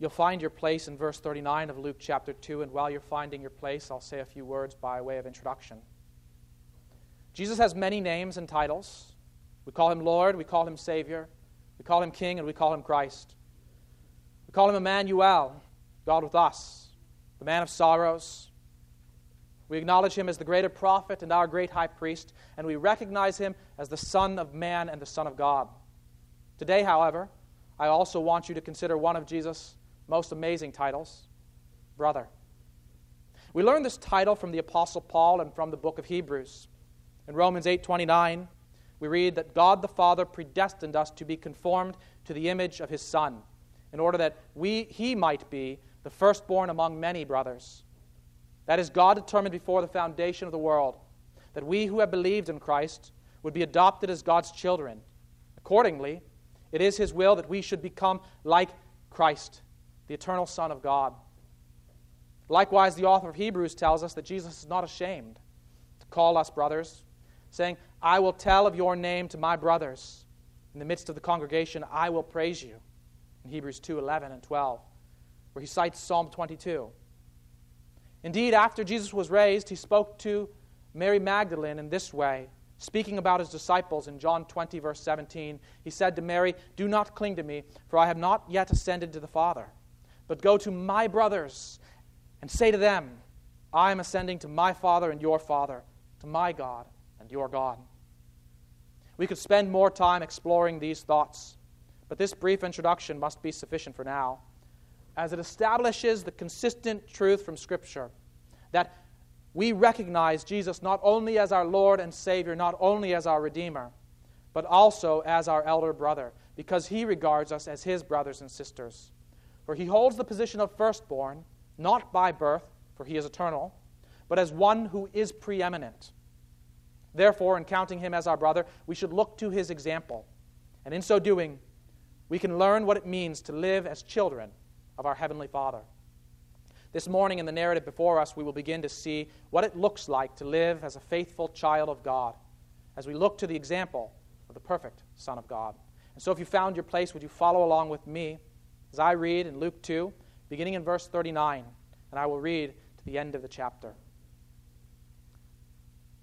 You'll find your place in verse 39 of Luke chapter 2, and while you're finding your place, I'll say a few words by way of introduction. Jesus has many names and titles. We call him Lord, we call him Savior, we call him King, and we call him Christ. We call him Emmanuel, God with us, the man of sorrows. We acknowledge him as the greater prophet and our great high priest, and we recognize him as the Son of man and the Son of God. Today, however, I also want you to consider one of Jesus' most amazing titles brother. We learn this title from the apostle Paul and from the book of Hebrews. In Romans 8:29, we read that God the Father predestined us to be conformed to the image of his son, in order that we he might be the firstborn among many brothers. That is God determined before the foundation of the world that we who have believed in Christ would be adopted as God's children. Accordingly, it is his will that we should become like Christ the eternal Son of God. Likewise, the author of Hebrews tells us that Jesus is not ashamed to call us brothers, saying, I will tell of your name to my brothers. In the midst of the congregation, I will praise you. In Hebrews 2 11 and 12, where he cites Psalm 22. Indeed, after Jesus was raised, he spoke to Mary Magdalene in this way, speaking about his disciples in John 20, verse 17. He said to Mary, Do not cling to me, for I have not yet ascended to the Father. But go to my brothers and say to them, I am ascending to my Father and your Father, to my God and your God. We could spend more time exploring these thoughts, but this brief introduction must be sufficient for now, as it establishes the consistent truth from Scripture that we recognize Jesus not only as our Lord and Savior, not only as our Redeemer, but also as our elder brother, because he regards us as his brothers and sisters. For he holds the position of firstborn, not by birth, for he is eternal, but as one who is preeminent. Therefore, in counting him as our brother, we should look to his example. And in so doing, we can learn what it means to live as children of our Heavenly Father. This morning, in the narrative before us, we will begin to see what it looks like to live as a faithful child of God as we look to the example of the perfect Son of God. And so, if you found your place, would you follow along with me as I read in Luke 2, beginning in verse 39, and I will read to the end of the chapter.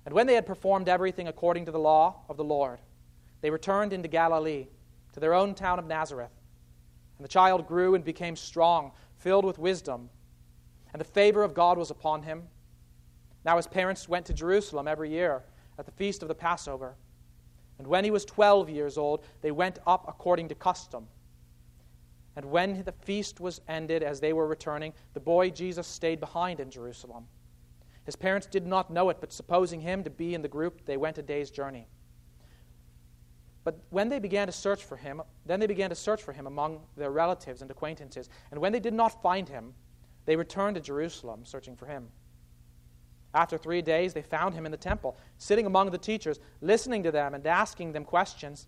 And when they had performed everything according to the law of the Lord, they returned into Galilee, to their own town of Nazareth. And the child grew and became strong, filled with wisdom, and the favor of God was upon him. Now his parents went to Jerusalem every year at the feast of the Passover. And when he was twelve years old, they went up according to custom and when the feast was ended, as they were returning, the boy Jesus stayed behind in Jerusalem. His parents did not know it, but supposing him to be in the group, they went a day's journey. But when they began to search for him, then they began to search for him among their relatives and acquaintances. And when they did not find him, they returned to Jerusalem, searching for him. After three days, they found him in the temple, sitting among the teachers, listening to them and asking them questions.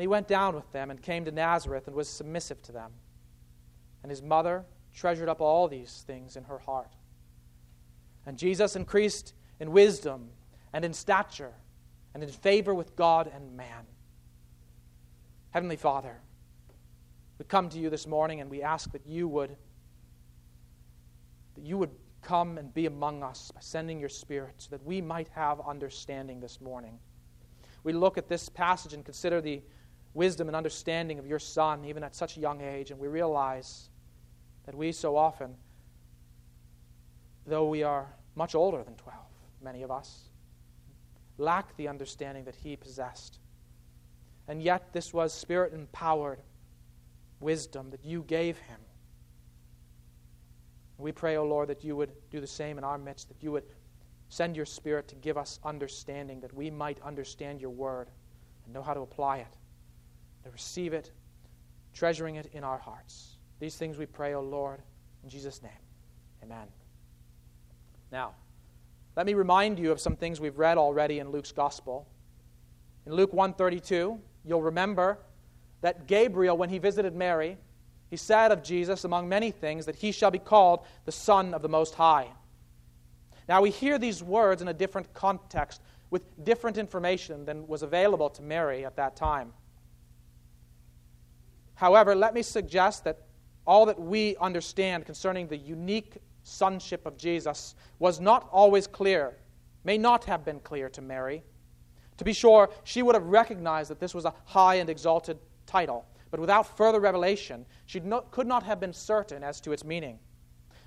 And he went down with them and came to Nazareth and was submissive to them. And his mother treasured up all these things in her heart. And Jesus increased in wisdom and in stature and in favor with God and man. Heavenly Father, we come to you this morning and we ask that you would that you would come and be among us by sending your spirit so that we might have understanding this morning. We look at this passage and consider the wisdom and understanding of your Son, even at such a young age, and we realize that we so often, though we are much older than 12, many of us, lack the understanding that he possessed. And yet, this was spirit empowered wisdom that you gave him. We pray, O oh Lord, that you would do the same in our midst, that you would send your spirit to give us understanding, that we might understand your word and know how to apply it to receive it, treasuring it in our hearts. These things we pray, O Lord, in Jesus' name. Amen. Now, let me remind you of some things we've read already in Luke's gospel. In Luke 132, you'll remember that Gabriel when he visited Mary, he said of Jesus among many things that he shall be called the son of the most high. Now we hear these words in a different context with different information than was available to Mary at that time. However, let me suggest that all that we understand concerning the unique sonship of Jesus was not always clear, may not have been clear to Mary. To be sure, she would have recognized that this was a high and exalted title, but without further revelation, she could not have been certain as to its meaning.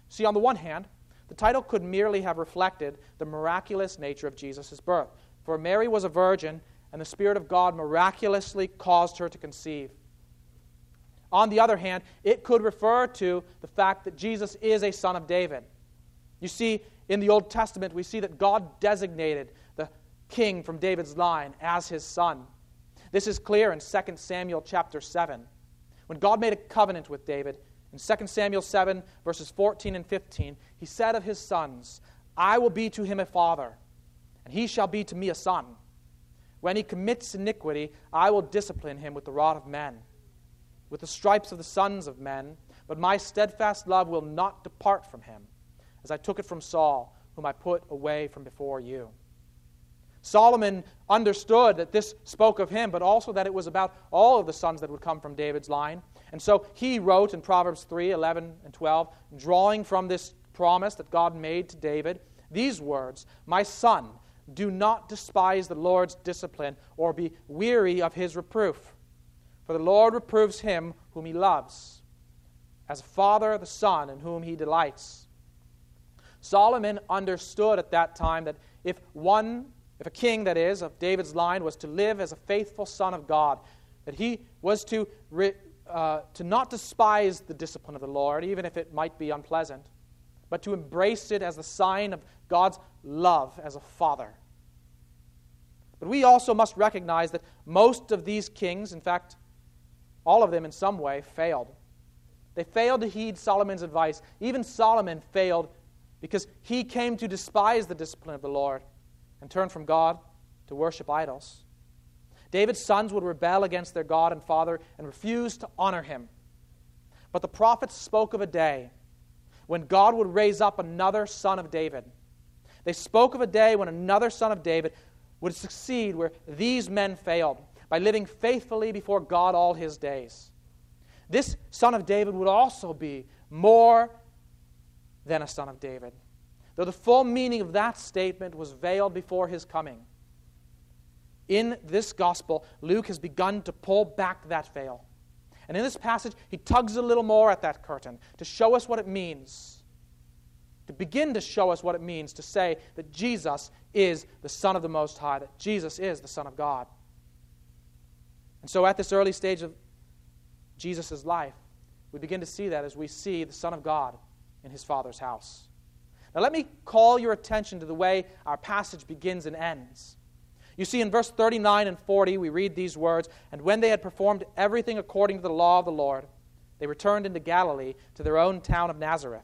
See, on the one hand, the title could merely have reflected the miraculous nature of Jesus' birth. For Mary was a virgin, and the Spirit of God miraculously caused her to conceive. On the other hand, it could refer to the fact that Jesus is a son of David. You see, in the Old Testament, we see that God designated the king from David's line as his son. This is clear in 2 Samuel chapter 7. When God made a covenant with David, in 2 Samuel 7, verses 14 and 15, he said of his sons, I will be to him a father, and he shall be to me a son. When he commits iniquity, I will discipline him with the rod of men, with the stripes of the sons of men, but my steadfast love will not depart from him, as I took it from Saul, whom I put away from before you. Solomon understood that this spoke of him, but also that it was about all of the sons that would come from David's line. And so he wrote in Proverbs 3 11 and 12, drawing from this promise that God made to David, these words My son, do not despise the Lord's discipline or be weary of his reproof. For the Lord reproves him whom he loves, as a father the son in whom he delights. Solomon understood at that time that if one if a king, that is, of David's line, was to live as a faithful son of God, that he was to, uh, to not despise the discipline of the Lord, even if it might be unpleasant, but to embrace it as a sign of God's love as a father. But we also must recognize that most of these kings, in fact, all of them in some way, failed. They failed to heed Solomon's advice. Even Solomon failed because he came to despise the discipline of the Lord and turn from God to worship idols. David's sons would rebel against their God and father and refuse to honor him. But the prophets spoke of a day when God would raise up another son of David. They spoke of a day when another son of David would succeed where these men failed by living faithfully before God all his days. This son of David would also be more than a son of David though the full meaning of that statement was veiled before his coming. In this gospel, Luke has begun to pull back that veil. And in this passage, he tugs a little more at that curtain to show us what it means, to begin to show us what it means to say that Jesus is the Son of the Most High, that Jesus is the Son of God. And so, at this early stage of Jesus' life, we begin to see that as we see the Son of God in his Father's house. Now, let me call your attention to the way our passage begins and ends. You see, in verse 39 and 40, we read these words And when they had performed everything according to the law of the Lord, they returned into Galilee to their own town of Nazareth.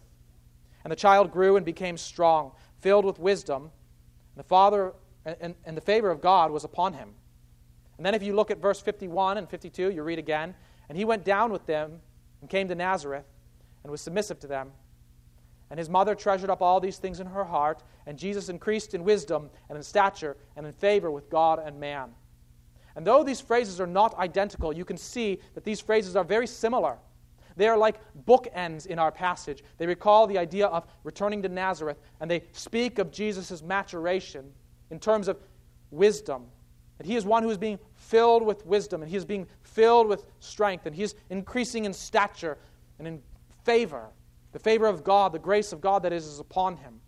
And the child grew and became strong, filled with wisdom, and the, father, and, and the favor of God was upon him. And then, if you look at verse 51 and 52, you read again And he went down with them and came to Nazareth and was submissive to them. And his mother treasured up all these things in her heart, and Jesus increased in wisdom and in stature and in favor with God and man. And though these phrases are not identical, you can see that these phrases are very similar. They are like bookends in our passage. They recall the idea of returning to Nazareth, and they speak of Jesus' maturation in terms of wisdom. That he is one who is being filled with wisdom, and he is being filled with strength, and he is increasing in stature and in favor. The favor of God, the grace of God that is, is upon him.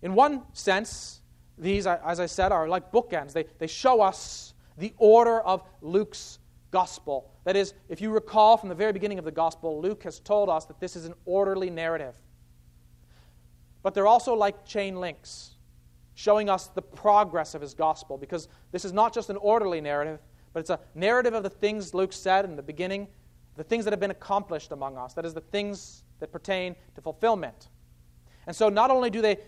In one sense, these, as I said, are like bookends. They, they show us the order of Luke's gospel. That is, if you recall from the very beginning of the gospel, Luke has told us that this is an orderly narrative. But they're also like chain links, showing us the progress of his gospel, because this is not just an orderly narrative, but it's a narrative of the things Luke said in the beginning the things that have been accomplished among us. That is, the things that pertain to fulfillment. And so, not only do they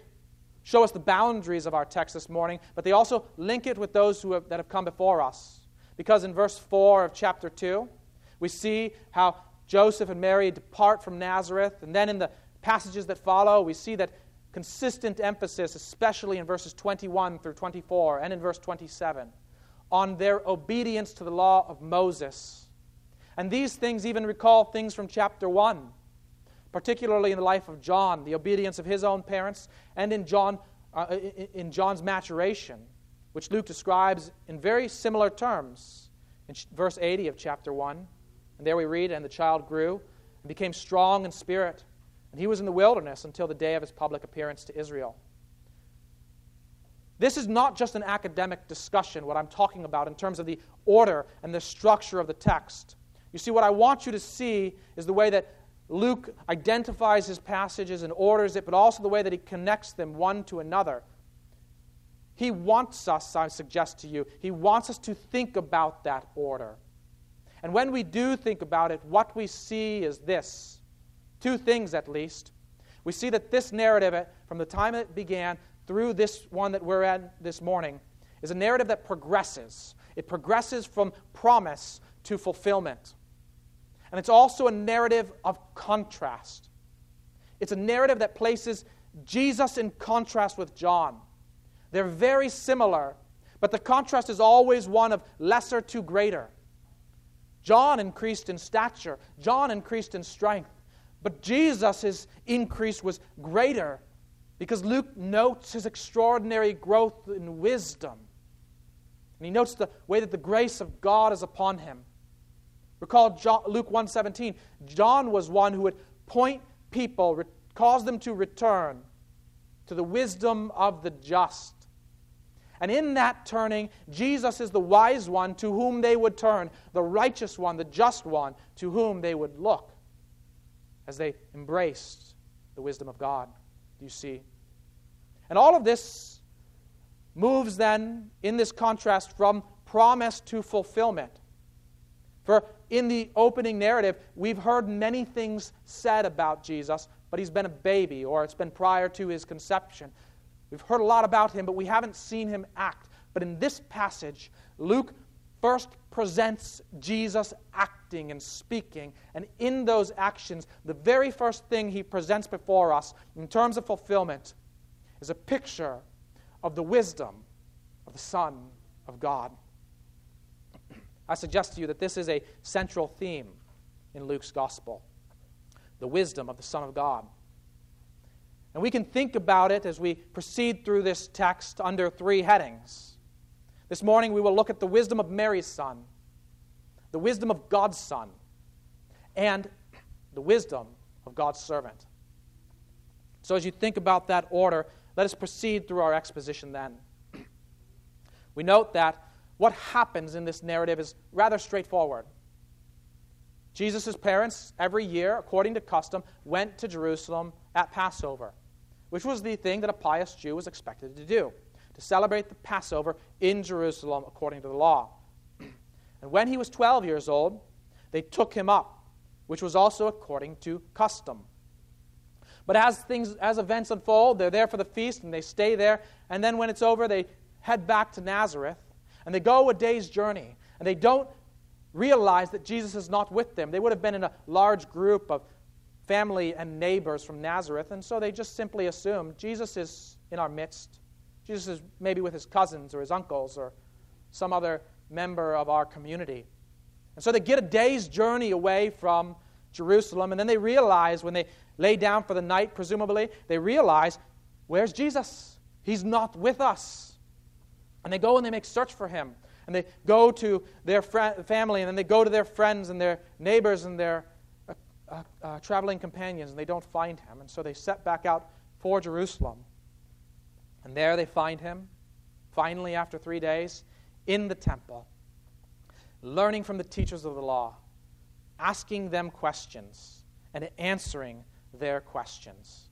show us the boundaries of our text this morning, but they also link it with those who have, that have come before us. Because in verse 4 of chapter 2, we see how Joseph and Mary depart from Nazareth. And then in the passages that follow, we see that consistent emphasis, especially in verses 21 through 24 and in verse 27, on their obedience to the law of Moses. And these things even recall things from chapter 1, particularly in the life of John, the obedience of his own parents, and in, John, uh, in John's maturation, which Luke describes in very similar terms in verse 80 of chapter 1. And there we read, And the child grew and became strong in spirit, and he was in the wilderness until the day of his public appearance to Israel. This is not just an academic discussion, what I'm talking about in terms of the order and the structure of the text. You see, what I want you to see is the way that Luke identifies his passages and orders it, but also the way that he connects them one to another. He wants us, I suggest to you, he wants us to think about that order. And when we do think about it, what we see is this two things at least. We see that this narrative, uh, from the time it began through this one that we're at this morning, is a narrative that progresses. It progresses from promise to fulfillment. And it's also a narrative of contrast. It's a narrative that places Jesus in contrast with John. They're very similar, but the contrast is always one of lesser to greater. John increased in stature, John increased in strength, but Jesus' increase was greater because Luke notes his extraordinary growth in wisdom. And he notes the way that the grace of God is upon him. Recall John, Luke 1:17. John was one who would point people, cause them to return to the wisdom of the just. And in that turning, Jesus is the wise one to whom they would turn, the righteous one, the just one to whom they would look as they embraced the wisdom of God. Do you see? And all of this moves then in this contrast from promise to fulfillment. For in the opening narrative, we've heard many things said about Jesus, but he's been a baby or it's been prior to his conception. We've heard a lot about him, but we haven't seen him act. But in this passage, Luke first presents Jesus acting and speaking. And in those actions, the very first thing he presents before us in terms of fulfillment is a picture of the wisdom of the Son of God. I suggest to you that this is a central theme in Luke's gospel the wisdom of the Son of God. And we can think about it as we proceed through this text under three headings. This morning we will look at the wisdom of Mary's son, the wisdom of God's son, and the wisdom of God's servant. So as you think about that order, let us proceed through our exposition then. We note that what happens in this narrative is rather straightforward. Jesus' parents, every year, according to custom, went to Jerusalem at Passover, which was the thing that a pious Jew was expected to do, to celebrate the Passover in Jerusalem according to the law. And when he was 12 years old, they took him up, which was also according to custom. But as things as events unfold, they're there for the feast and they stay there, and then when it's over, they head back to Nazareth and they go a day's journey, and they don't realize that Jesus is not with them. They would have been in a large group of family and neighbors from Nazareth, and so they just simply assume Jesus is in our midst. Jesus is maybe with his cousins or his uncles or some other member of our community. And so they get a day's journey away from Jerusalem, and then they realize when they lay down for the night, presumably, they realize, where's Jesus? He's not with us. And they go and they make search for him. And they go to their fr- family, and then they go to their friends and their neighbors and their uh, uh, uh, traveling companions, and they don't find him. And so they set back out for Jerusalem. And there they find him, finally, after three days, in the temple, learning from the teachers of the law, asking them questions, and answering their questions.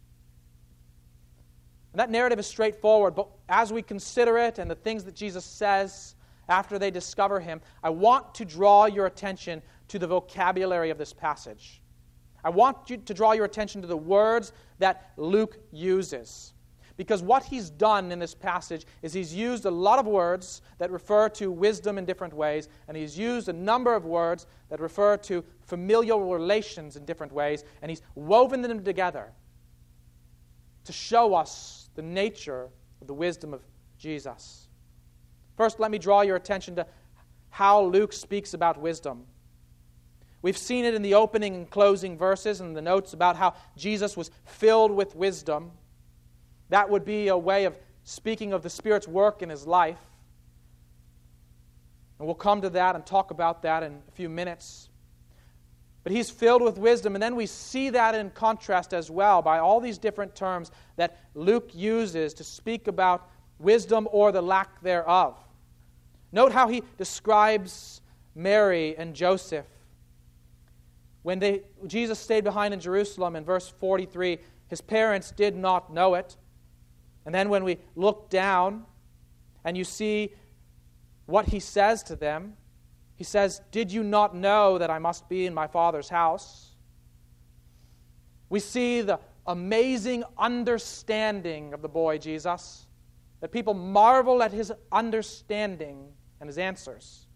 And that narrative is straightforward, but as we consider it and the things that Jesus says after they discover him, I want to draw your attention to the vocabulary of this passage. I want you to draw your attention to the words that Luke uses. Because what he's done in this passage is he's used a lot of words that refer to wisdom in different ways, and he's used a number of words that refer to familial relations in different ways, and he's woven them together to show us the nature of the wisdom of Jesus. First, let me draw your attention to how Luke speaks about wisdom. We've seen it in the opening and closing verses and the notes about how Jesus was filled with wisdom. That would be a way of speaking of the Spirit's work in his life. And we'll come to that and talk about that in a few minutes. But he's filled with wisdom. And then we see that in contrast as well by all these different terms that Luke uses to speak about wisdom or the lack thereof. Note how he describes Mary and Joseph. When they, Jesus stayed behind in Jerusalem in verse 43, his parents did not know it. And then when we look down and you see what he says to them, he says, Did you not know that I must be in my Father's house? We see the amazing understanding of the boy Jesus, that people marvel at his understanding and his answers.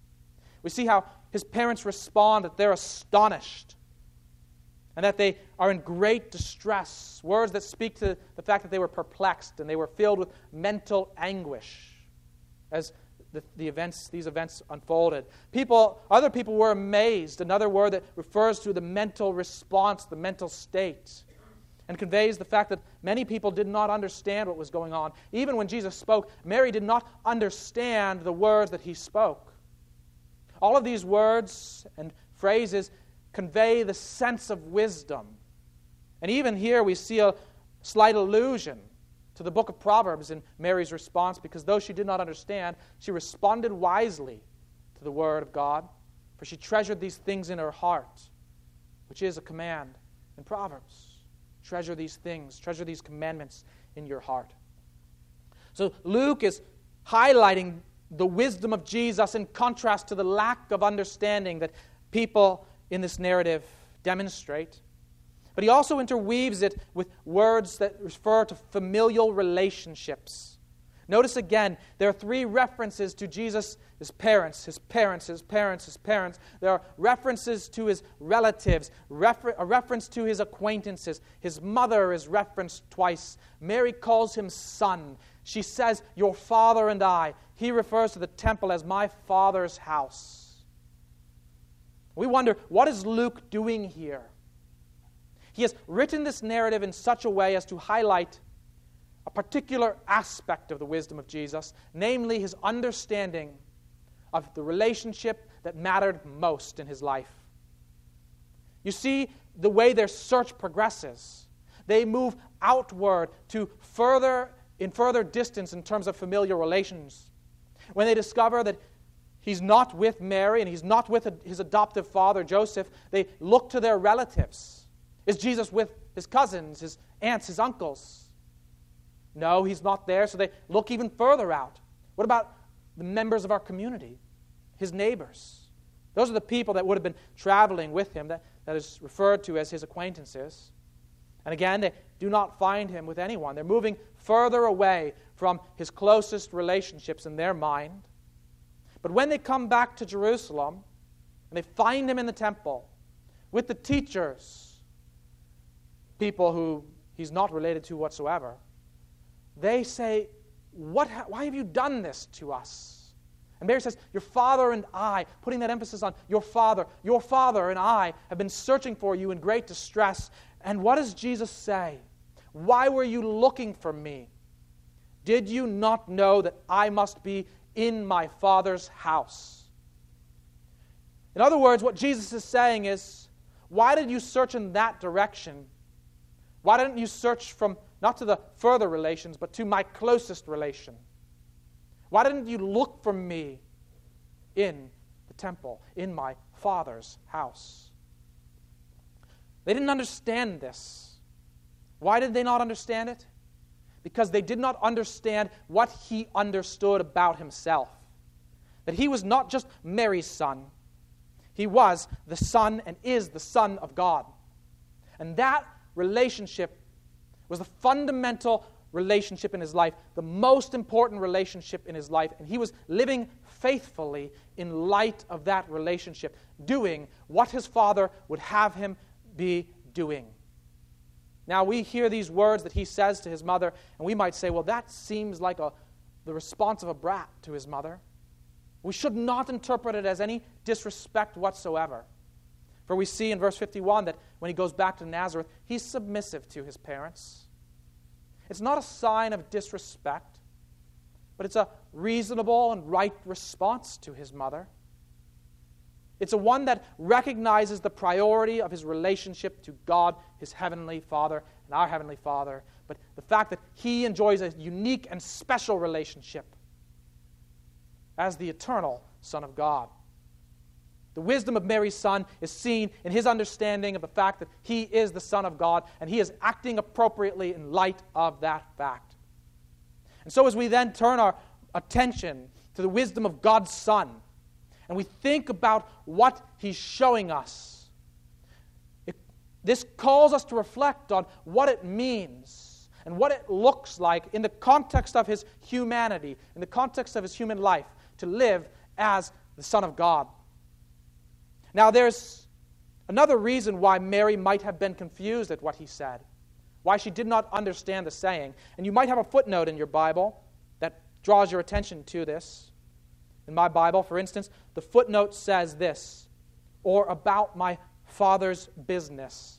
We see how his parents respond, that they're astonished and that they are in great distress. Words that speak to the fact that they were perplexed and they were filled with mental anguish as the, the events, these events unfolded. People, other people were amazed, another word that refers to the mental response, the mental state, and conveys the fact that many people did not understand what was going on. Even when Jesus spoke, Mary did not understand the words that he spoke. All of these words and phrases convey the sense of wisdom. And even here we see a slight allusion to the book of Proverbs in Mary's response because though she did not understand, she responded wisely to the word of God, for she treasured these things in her heart, which is a command in Proverbs. Treasure these things, treasure these commandments in your heart. So Luke is highlighting the wisdom of Jesus in contrast to the lack of understanding that people in this narrative demonstrate. But he also interweaves it with words that refer to familial relationships. Notice again, there are three references to Jesus' his parents, his parents, his parents, his parents. There are references to his relatives, refer- a reference to his acquaintances. His mother is referenced twice. Mary calls him son. She says, Your father and I. He refers to the temple as my father's house. We wonder, what is Luke doing here? He has written this narrative in such a way as to highlight a particular aspect of the wisdom of Jesus, namely his understanding of the relationship that mattered most in his life. You see the way their search progresses. They move outward to further in further distance in terms of familiar relations. When they discover that he's not with Mary and he's not with his adoptive father Joseph, they look to their relatives. Is Jesus with his cousins, his aunts, his uncles? No, he's not there, so they look even further out. What about the members of our community, his neighbors? Those are the people that would have been traveling with him, that, that is referred to as his acquaintances. And again, they do not find him with anyone. They're moving further away from his closest relationships in their mind. But when they come back to Jerusalem and they find him in the temple with the teachers, people who he's not related to whatsoever, they say, what ha- Why have you done this to us? And Mary says, Your father and I, putting that emphasis on your father, your father and I have been searching for you in great distress. And what does Jesus say? Why were you looking for me? Did you not know that I must be in my Father's house? In other words, what Jesus is saying is, why did you search in that direction why didn't you search from not to the further relations, but to my closest relation? Why didn't you look for me in the temple, in my Father's house? They didn't understand this. Why did they not understand it? Because they did not understand what he understood about himself. That he was not just Mary's son, he was the Son and is the Son of God. And that relationship was the fundamental relationship in his life, the most important relationship in his life. And he was living faithfully in light of that relationship, doing what his father would have him be doing. Now, we hear these words that he says to his mother, and we might say, well, that seems like a, the response of a brat to his mother. We should not interpret it as any disrespect whatsoever. For we see in verse 51 that when he goes back to Nazareth, he's submissive to his parents. It's not a sign of disrespect, but it's a reasonable and right response to his mother. It's a one that recognizes the priority of his relationship to God, his heavenly Father, and our heavenly Father, but the fact that he enjoys a unique and special relationship as the eternal Son of God. The wisdom of Mary's son is seen in his understanding of the fact that he is the Son of God, and he is acting appropriately in light of that fact. And so, as we then turn our attention to the wisdom of God's Son, and we think about what he's showing us, it, this calls us to reflect on what it means and what it looks like in the context of his humanity, in the context of his human life, to live as the Son of God. Now, there's another reason why Mary might have been confused at what he said, why she did not understand the saying. And you might have a footnote in your Bible that draws your attention to this. In my Bible, for instance, the footnote says this or about my father's business.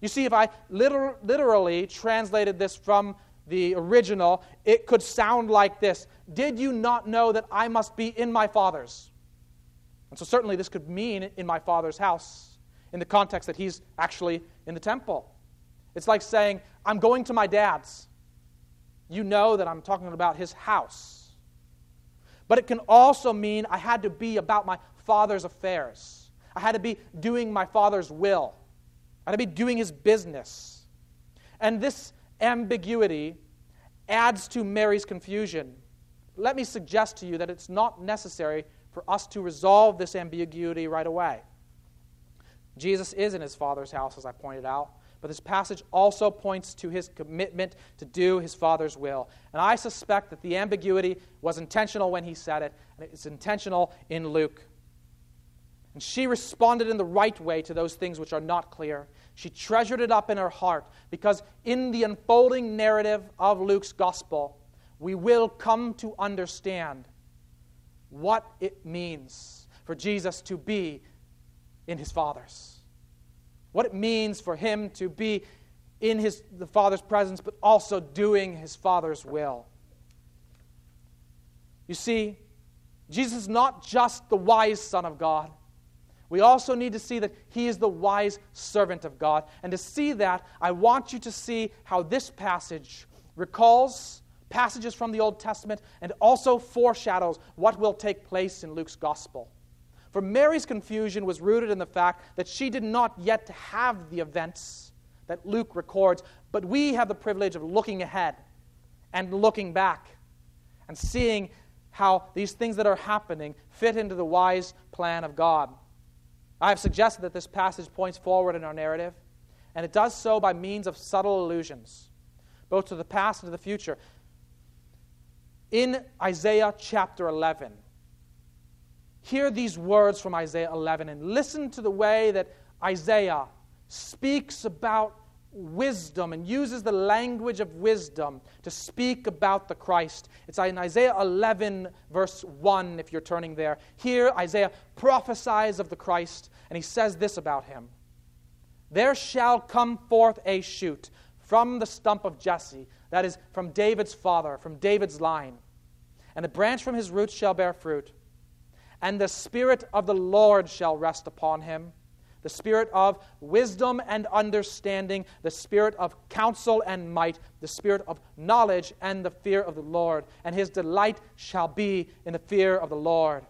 You see, if I liter- literally translated this from the original, it could sound like this Did you not know that I must be in my father's? And so, certainly, this could mean in my father's house in the context that he's actually in the temple. It's like saying, I'm going to my dad's. You know that I'm talking about his house. But it can also mean I had to be about my father's affairs. I had to be doing my father's will. I had to be doing his business. And this ambiguity adds to Mary's confusion. Let me suggest to you that it's not necessary for us to resolve this ambiguity right away. Jesus is in his Father's house, as I pointed out, but this passage also points to his commitment to do his Father's will. And I suspect that the ambiguity was intentional when he said it, and it's intentional in Luke. And she responded in the right way to those things which are not clear. She treasured it up in her heart because in the unfolding narrative of Luke's gospel, we will come to understand what it means for Jesus to be in his Father's. What it means for him to be in his, the Father's presence, but also doing his Father's will. You see, Jesus is not just the wise Son of God. We also need to see that he is the wise servant of God. And to see that, I want you to see how this passage recalls passages from the Old Testament and also foreshadows what will take place in Luke's gospel. For Mary's confusion was rooted in the fact that she did not yet have the events that Luke records, but we have the privilege of looking ahead and looking back and seeing how these things that are happening fit into the wise plan of God. I have suggested that this passage points forward in our narrative, and it does so by means of subtle allusions, both to the past and to the future in Isaiah chapter 11. Hear these words from Isaiah 11 and listen to the way that Isaiah speaks about wisdom and uses the language of wisdom to speak about the Christ. It's in Isaiah 11, verse 1, if you're turning there. Here, Isaiah prophesies of the Christ, and he says this about him There shall come forth a shoot from the stump of Jesse, that is, from David's father, from David's line and the branch from his roots shall bear fruit. And the Spirit of the Lord shall rest upon him the Spirit of wisdom and understanding, the Spirit of counsel and might, the Spirit of knowledge and the fear of the Lord. And his delight shall be in the fear of the Lord.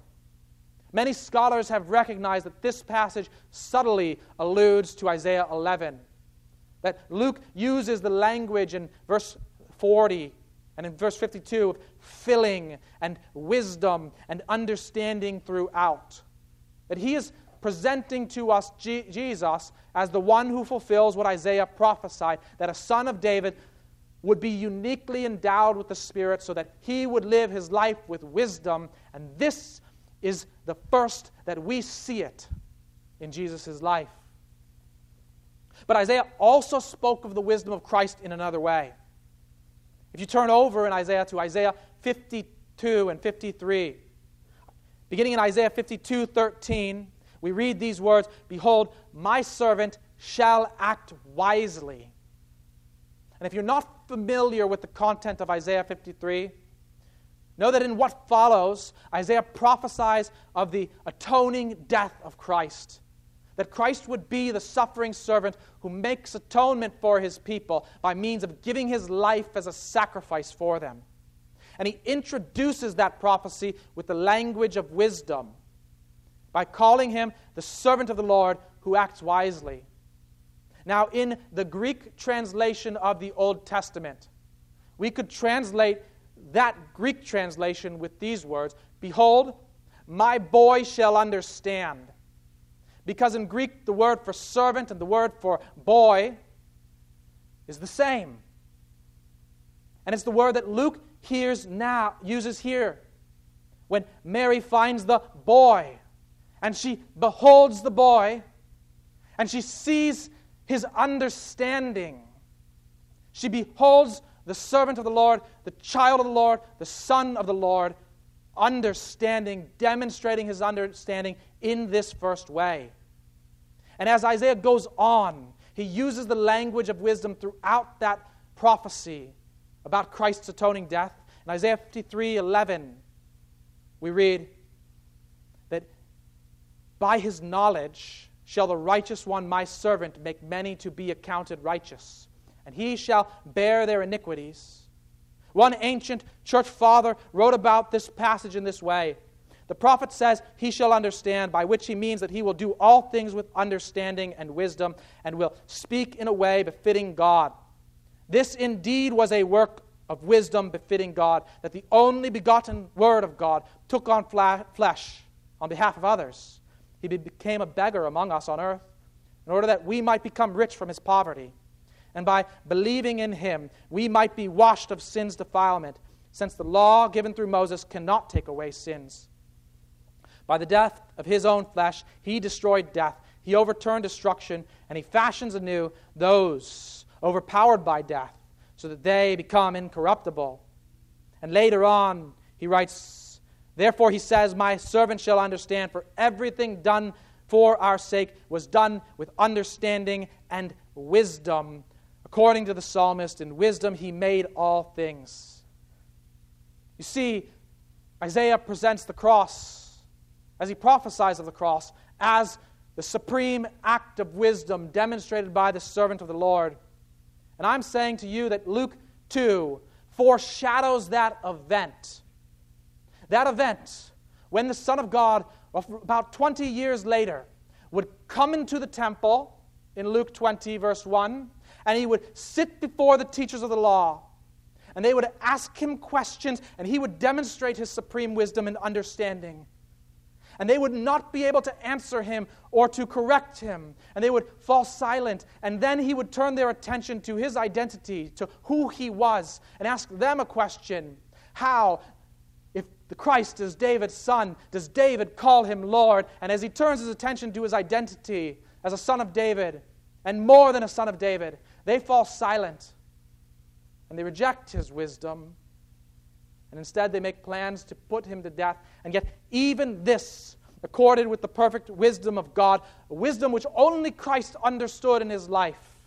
Many scholars have recognized that this passage subtly alludes to Isaiah 11. That Luke uses the language in verse 40 and in verse 52 of filling and wisdom and understanding throughout. That he is presenting to us Jesus as the one who fulfills what Isaiah prophesied that a son of David would be uniquely endowed with the Spirit so that he would live his life with wisdom. And this is the first that we see it in Jesus' life. But Isaiah also spoke of the wisdom of Christ in another way. If you turn over in Isaiah to Isaiah 52 and 53, beginning in Isaiah 52 13, we read these words Behold, my servant shall act wisely. And if you're not familiar with the content of Isaiah 53, know that in what follows, Isaiah prophesies of the atoning death of Christ that Christ would be the suffering servant who makes atonement for his people by means of giving his life as a sacrifice for them. And he introduces that prophecy with the language of wisdom by calling him the servant of the Lord who acts wisely. Now, in the Greek translation of the Old Testament, we could translate that Greek translation with these words Behold, my boy shall understand because in Greek, the word for servant and the word for boy is the same. And it's the word that Luke hears now, uses here. When Mary finds the boy and she beholds the boy and she sees his understanding. She beholds the servant of the Lord, the child of the Lord, the son of the Lord, understanding, demonstrating his understanding in this first way. And as Isaiah goes on, he uses the language of wisdom throughout that prophecy about Christ's atoning death. In Isaiah 53 11, we read that by his knowledge shall the righteous one, my servant, make many to be accounted righteous, and he shall bear their iniquities. One ancient church father wrote about this passage in this way the prophet says, He shall understand, by which he means that he will do all things with understanding and wisdom, and will speak in a way befitting God. This indeed was a work of wisdom befitting God, that the only begotten Word of God took on flesh on behalf of others. He became a beggar among us on earth, in order that we might become rich from his poverty. And by believing in him, we might be washed of sin's defilement, since the law given through Moses cannot take away sins. By the death of his own flesh, he destroyed death. He overturned destruction, and he fashions anew those overpowered by death, so that they become incorruptible. And later on, he writes, Therefore he says, My servant shall understand, for everything done for our sake was done with understanding and wisdom. According to the psalmist, in wisdom he made all things. You see, Isaiah presents the cross as he prophesies of the cross as the supreme act of wisdom demonstrated by the servant of the Lord. And I'm saying to you that Luke 2 foreshadows that event. That event when the Son of God, about 20 years later, would come into the temple in Luke 20, verse 1, and he would sit before the teachers of the law. And they would ask him questions, and he would demonstrate his supreme wisdom and understanding and they would not be able to answer him or to correct him, and they would fall silent. And then he would turn their attention to his identity, to who he was, and ask them a question How, if the Christ is David's son, does David call him Lord? And as he turns his attention to his identity as a son of David, and more than a son of David, they fall silent and they reject his wisdom and instead, they make plans to put him to death. And yet, even this, accorded with the perfect wisdom of God, a wisdom which only Christ understood in his life,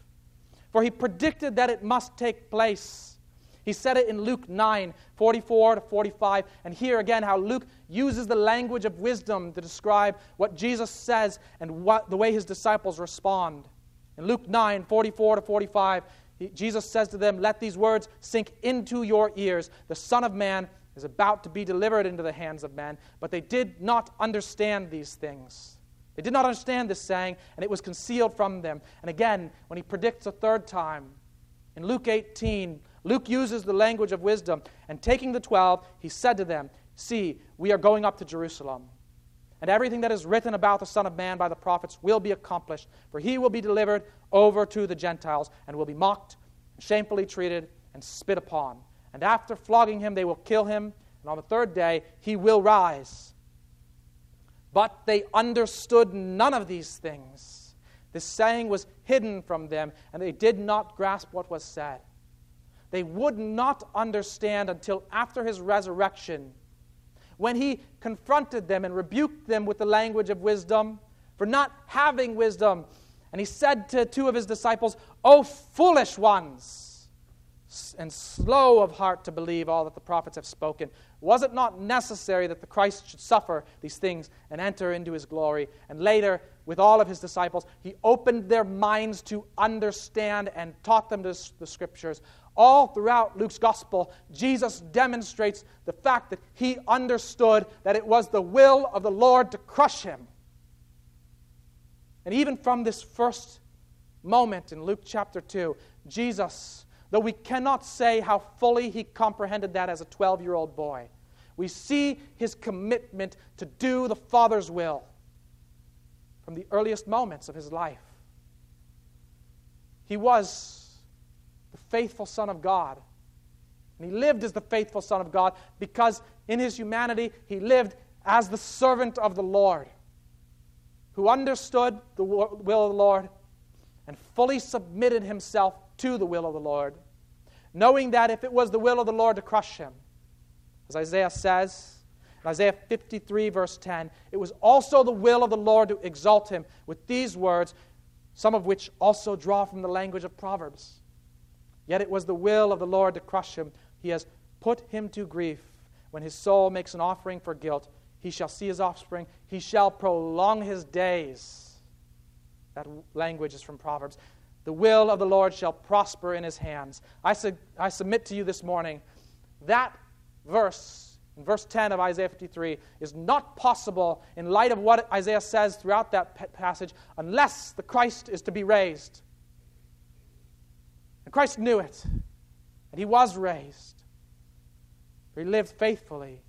for he predicted that it must take place. He said it in Luke 9 44 to 45. And here again, how Luke uses the language of wisdom to describe what Jesus says and what, the way his disciples respond. In Luke 9 44 to 45, Jesus says to them, Let these words sink into your ears. The Son of Man is about to be delivered into the hands of men. But they did not understand these things. They did not understand this saying, and it was concealed from them. And again, when he predicts a third time, in Luke 18, Luke uses the language of wisdom. And taking the twelve, he said to them, See, we are going up to Jerusalem. And everything that is written about the Son of Man by the prophets will be accomplished. For he will be delivered over to the Gentiles, and will be mocked, shamefully treated, and spit upon. And after flogging him, they will kill him, and on the third day he will rise. But they understood none of these things. This saying was hidden from them, and they did not grasp what was said. They would not understand until after his resurrection when he confronted them and rebuked them with the language of wisdom for not having wisdom. And he said to two of his disciples, O foolish ones, and slow of heart to believe all that the prophets have spoken. Was it not necessary that the Christ should suffer these things and enter into his glory? And later, with all of his disciples, he opened their minds to understand and taught them the scriptures. All throughout Luke's gospel, Jesus demonstrates the fact that he understood that it was the will of the Lord to crush him. And even from this first moment in Luke chapter 2, Jesus, though we cannot say how fully he comprehended that as a 12 year old boy, we see his commitment to do the Father's will from the earliest moments of his life. He was the faithful Son of God. And he lived as the faithful Son of God because in his humanity he lived as the servant of the Lord, who understood the will of the Lord and fully submitted himself to the will of the Lord, knowing that if it was the will of the Lord to crush him, as Isaiah says, in Isaiah 53, verse 10, it was also the will of the Lord to exalt him with these words, some of which also draw from the language of Proverbs. Yet it was the will of the Lord to crush him. He has put him to grief. When his soul makes an offering for guilt, he shall see his offspring. He shall prolong his days. That language is from Proverbs. The will of the Lord shall prosper in his hands. I, su- I submit to you this morning that verse, in verse 10 of Isaiah 53, is not possible in light of what Isaiah says throughout that passage unless the Christ is to be raised. And Christ knew it. And he was raised. He lived faithfully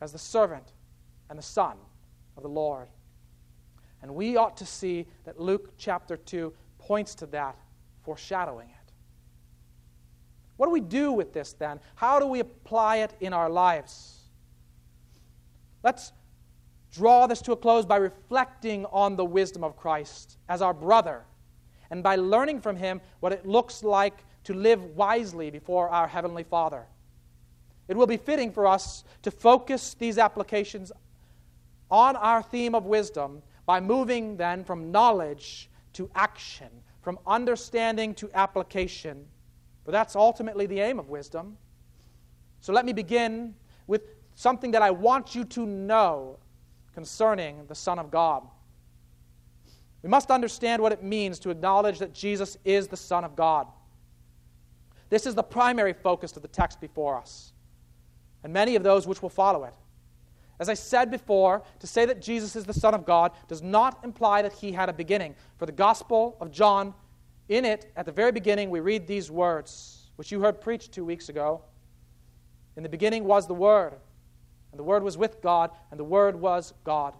as the servant and the son of the Lord. And we ought to see that Luke chapter 2 points to that, foreshadowing it. What do we do with this then? How do we apply it in our lives? Let's draw this to a close by reflecting on the wisdom of Christ as our brother and by learning from him what it looks like to live wisely before our Heavenly Father. It will be fitting for us to focus these applications on our theme of wisdom by moving then from knowledge to action, from understanding to application. For that's ultimately the aim of wisdom. So let me begin with something that I want you to know concerning the Son of God. We must understand what it means to acknowledge that Jesus is the Son of God. This is the primary focus of the text before us, and many of those which will follow it. As I said before, to say that Jesus is the Son of God does not imply that he had a beginning. For the Gospel of John, in it, at the very beginning, we read these words, which you heard preached two weeks ago. In the beginning was the Word, and the Word was with God, and the Word was God.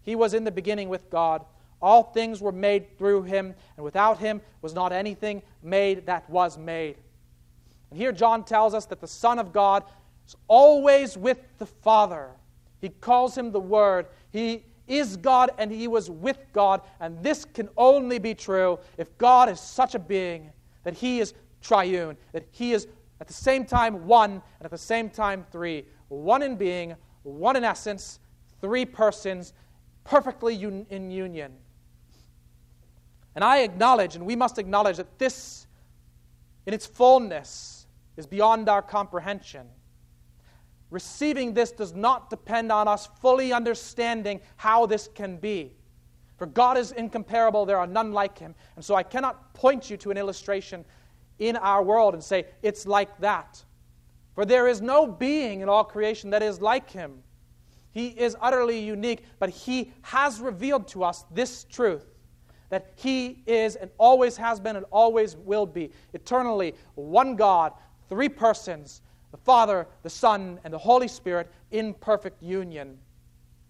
He was in the beginning with God. All things were made through him, and without him was not anything made that was made. And here John tells us that the Son of God is always with the Father. He calls him the Word. He is God and he was with God. And this can only be true if God is such a being that he is triune, that he is at the same time one and at the same time three. One in being, one in essence, three persons, perfectly un- in union. And I acknowledge, and we must acknowledge, that this, in its fullness, is beyond our comprehension. Receiving this does not depend on us fully understanding how this can be. For God is incomparable, there are none like him. And so I cannot point you to an illustration in our world and say, it's like that. For there is no being in all creation that is like him. He is utterly unique, but he has revealed to us this truth that He is and always has been and always will be eternally one God, three persons, the Father, the Son, and the Holy Spirit in perfect union.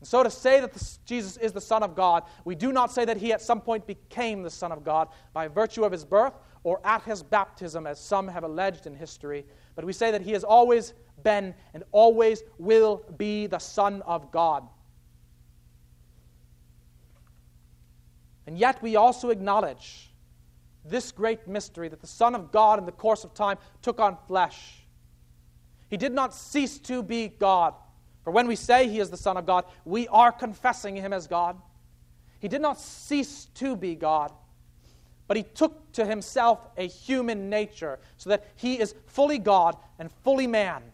And so, to say that Jesus is the Son of God, we do not say that he at some point became the Son of God by virtue of his birth or at his baptism, as some have alleged in history, but we say that he has always been and always will be the Son of God. And yet, we also acknowledge this great mystery that the Son of God, in the course of time, took on flesh. He did not cease to be God. For when we say He is the Son of God, we are confessing Him as God. He did not cease to be God, but He took to Himself a human nature so that He is fully God and fully man.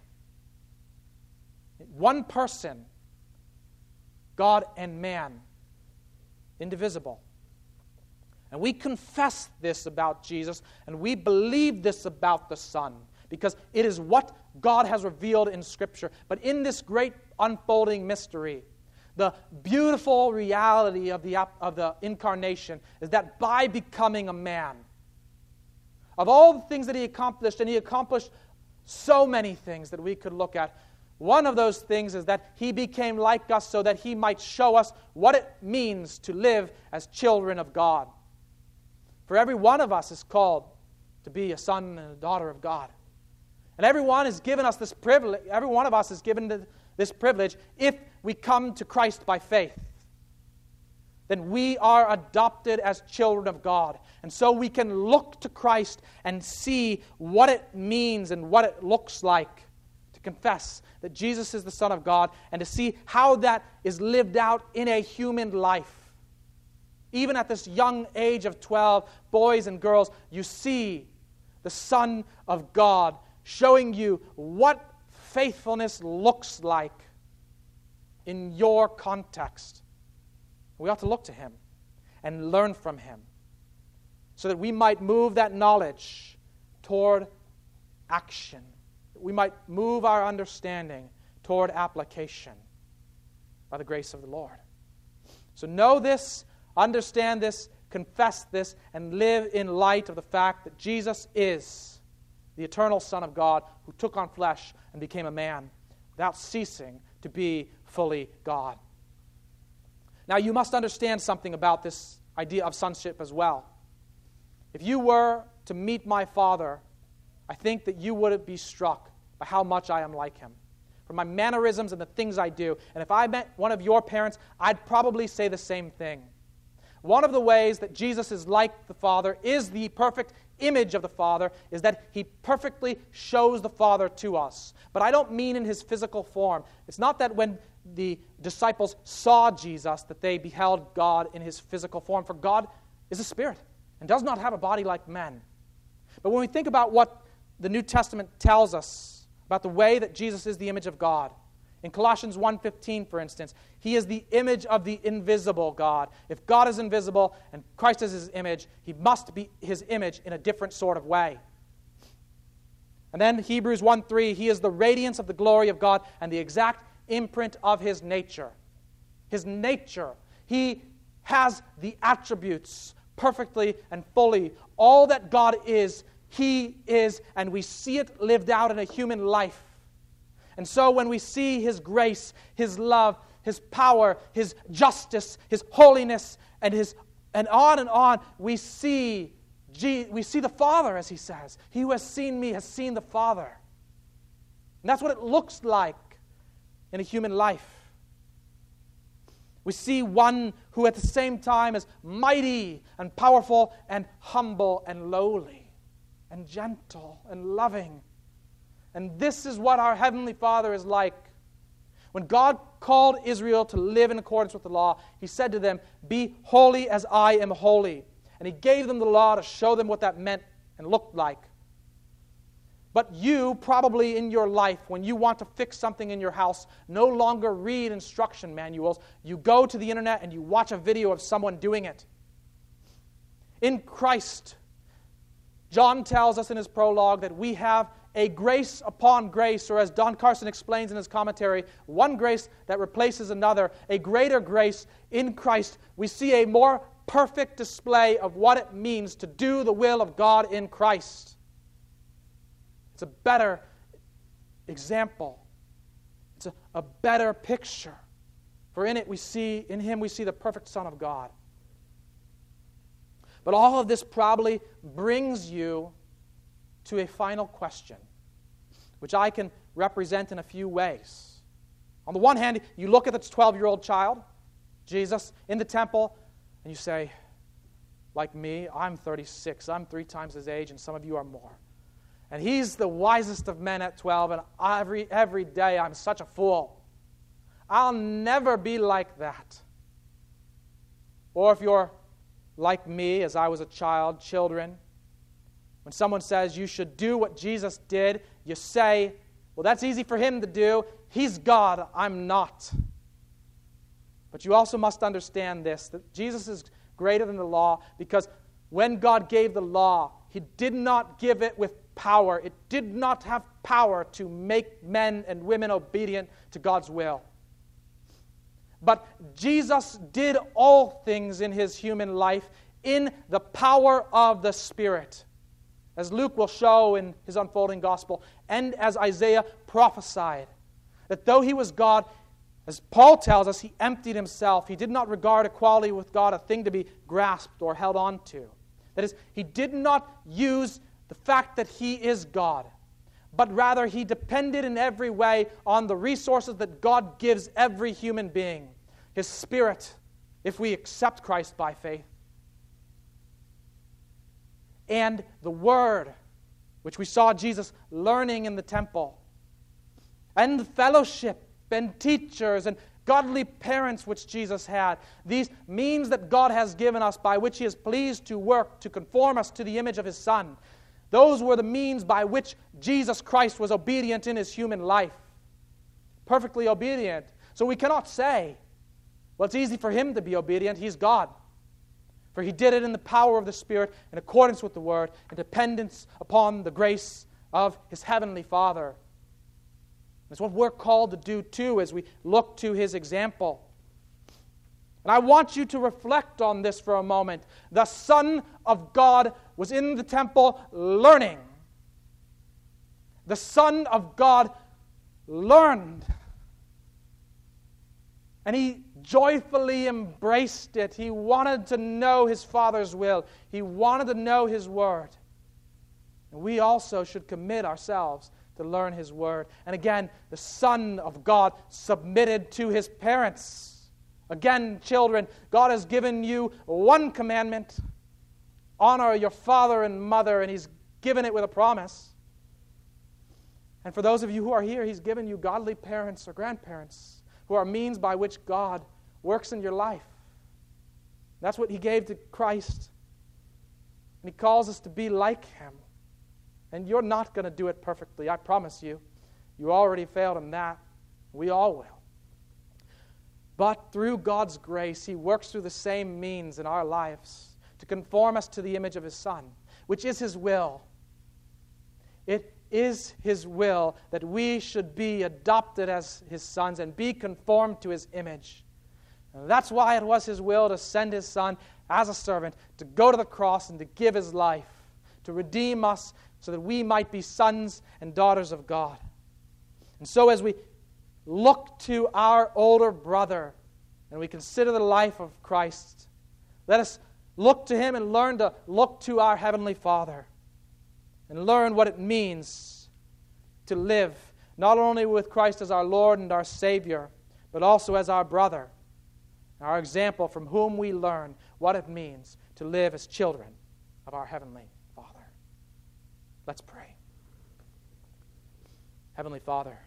One person, God and man, indivisible. And we confess this about Jesus, and we believe this about the Son, because it is what God has revealed in Scripture. But in this great unfolding mystery, the beautiful reality of the, of the incarnation is that by becoming a man, of all the things that he accomplished, and he accomplished so many things that we could look at, one of those things is that he became like us so that he might show us what it means to live as children of God. For every one of us is called to be a son and a daughter of God. And everyone has given us this privilege, every one of us is given this privilege if we come to Christ by faith. Then we are adopted as children of God. And so we can look to Christ and see what it means and what it looks like to confess that Jesus is the Son of God and to see how that is lived out in a human life even at this young age of 12, boys and girls, you see the Son of God showing you what faithfulness looks like in your context. We ought to look to Him and learn from Him so that we might move that knowledge toward action. We might move our understanding toward application by the grace of the Lord. So know this Understand this, confess this, and live in light of the fact that Jesus is the eternal Son of God who took on flesh and became a man without ceasing to be fully God. Now, you must understand something about this idea of sonship as well. If you were to meet my Father, I think that you would be struck by how much I am like him. From my mannerisms and the things I do. And if I met one of your parents, I'd probably say the same thing. One of the ways that Jesus is like the Father, is the perfect image of the Father, is that he perfectly shows the Father to us. But I don't mean in his physical form. It's not that when the disciples saw Jesus that they beheld God in his physical form, for God is a spirit and does not have a body like men. But when we think about what the New Testament tells us about the way that Jesus is the image of God, in Colossians 1:15 for instance, he is the image of the invisible God. If God is invisible and Christ is his image, he must be his image in a different sort of way. And then Hebrews 1:3, he is the radiance of the glory of God and the exact imprint of his nature. His nature. He has the attributes perfectly and fully. All that God is, he is, and we see it lived out in a human life. And so when we see His grace, His love, His power, His justice, His holiness, and, his, and on and on, we see, we see the Father, as He says. He who has seen me has seen the Father. And that's what it looks like in a human life. We see one who at the same time is mighty and powerful and humble and lowly and gentle and loving and this is what our Heavenly Father is like. When God called Israel to live in accordance with the law, He said to them, Be holy as I am holy. And He gave them the law to show them what that meant and looked like. But you, probably in your life, when you want to fix something in your house, no longer read instruction manuals. You go to the internet and you watch a video of someone doing it. In Christ, John tells us in his prologue that we have a grace upon grace, or as Don Carson explains in his commentary, one grace that replaces another, a greater grace in Christ. We see a more perfect display of what it means to do the will of God in Christ. It's a better example, it's a, a better picture For in it we see, in him we see the perfect Son of God. But all of this probably brings you to a final question, which I can represent in a few ways. On the one hand, you look at this 12 year old child, Jesus, in the temple, and you say, like me, I'm 36, I'm three times his age, and some of you are more. And he's the wisest of men at 12, and every, every day I'm such a fool. I'll never be like that. Or if you're like me, as I was a child, children, when someone says you should do what Jesus did, you say, well, that's easy for him to do. He's God, I'm not. But you also must understand this that Jesus is greater than the law because when God gave the law, he did not give it with power. It did not have power to make men and women obedient to God's will. But Jesus did all things in his human life in the power of the Spirit, as Luke will show in his unfolding gospel, and as Isaiah prophesied. That though he was God, as Paul tells us, he emptied himself. He did not regard equality with God a thing to be grasped or held on to. That is, he did not use the fact that he is God, but rather he depended in every way on the resources that God gives every human being his Spirit, if we accept Christ by faith, and the Word, which we saw Jesus learning in the temple, and the fellowship and teachers and godly parents which Jesus had. These means that God has given us by which He is pleased to work to conform us to the image of His Son. Those were the means by which Jesus Christ was obedient in His human life. Perfectly obedient. So we cannot say, well, it's easy for Him to be obedient. He's God. For He did it in the power of the Spirit, in accordance with the Word, in dependence upon the grace of His Heavenly Father. That's what we're called to do too as we look to his example. And I want you to reflect on this for a moment. The Son of God was in the temple learning. The Son of God learned. And he joyfully embraced it. He wanted to know his Father's will, he wanted to know his word. And we also should commit ourselves to learn His Word. And again, the Son of God submitted to His parents. Again, children, God has given you one commandment honor your father and mother, and He's given it with a promise. And for those of you who are here, He's given you godly parents or grandparents who are means by which God works in your life. That's what He gave to Christ. And He calls us to be like Him. And you're not going to do it perfectly, I promise you. You already failed in that. We all will. But through God's grace, He works through the same means in our lives to conform us to the image of His Son, which is His will. It is His will that we should be adopted as His sons and be conformed to His image. And that's why it was His will to send His Son as a servant to go to the cross and to give His life, to redeem us so that we might be sons and daughters of God. And so, as we look to our older brother and we consider the life of Christ, let us look to him and learn to look to our Heavenly Father and learn what it means to live not only with Christ as our Lord and our Savior, but also as our brother, our example from whom we learn what it means to live as children of our Heavenly Father. Let's pray. Heavenly Father,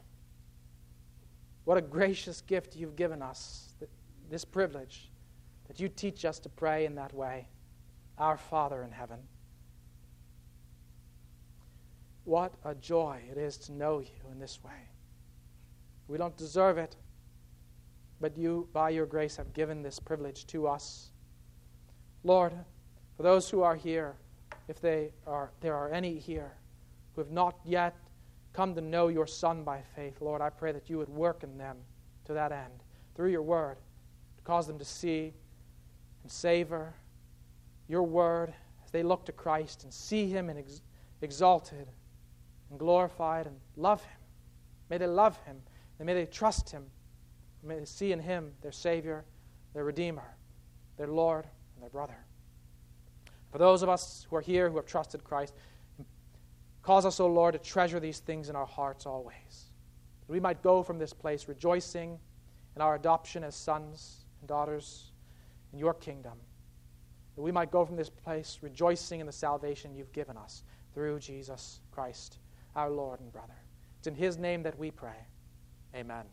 what a gracious gift you've given us, this privilege that you teach us to pray in that way. Our Father in heaven. What a joy it is to know you in this way. We don't deserve it, but you, by your grace, have given this privilege to us. Lord, for those who are here, if they are, there are any here who have not yet come to know your Son by faith, Lord, I pray that you would work in them to that end through your word to cause them to see and savor your word as they look to Christ and see him ex- exalted and glorified and love him. May they love him and may they trust him May they see in him their Savior, their Redeemer, their Lord, and their brother. For those of us who are here who have trusted Christ, cause us, O Lord, to treasure these things in our hearts always. That we might go from this place rejoicing in our adoption as sons and daughters in your kingdom. That we might go from this place rejoicing in the salvation you've given us through Jesus Christ, our Lord and brother. It's in his name that we pray. Amen.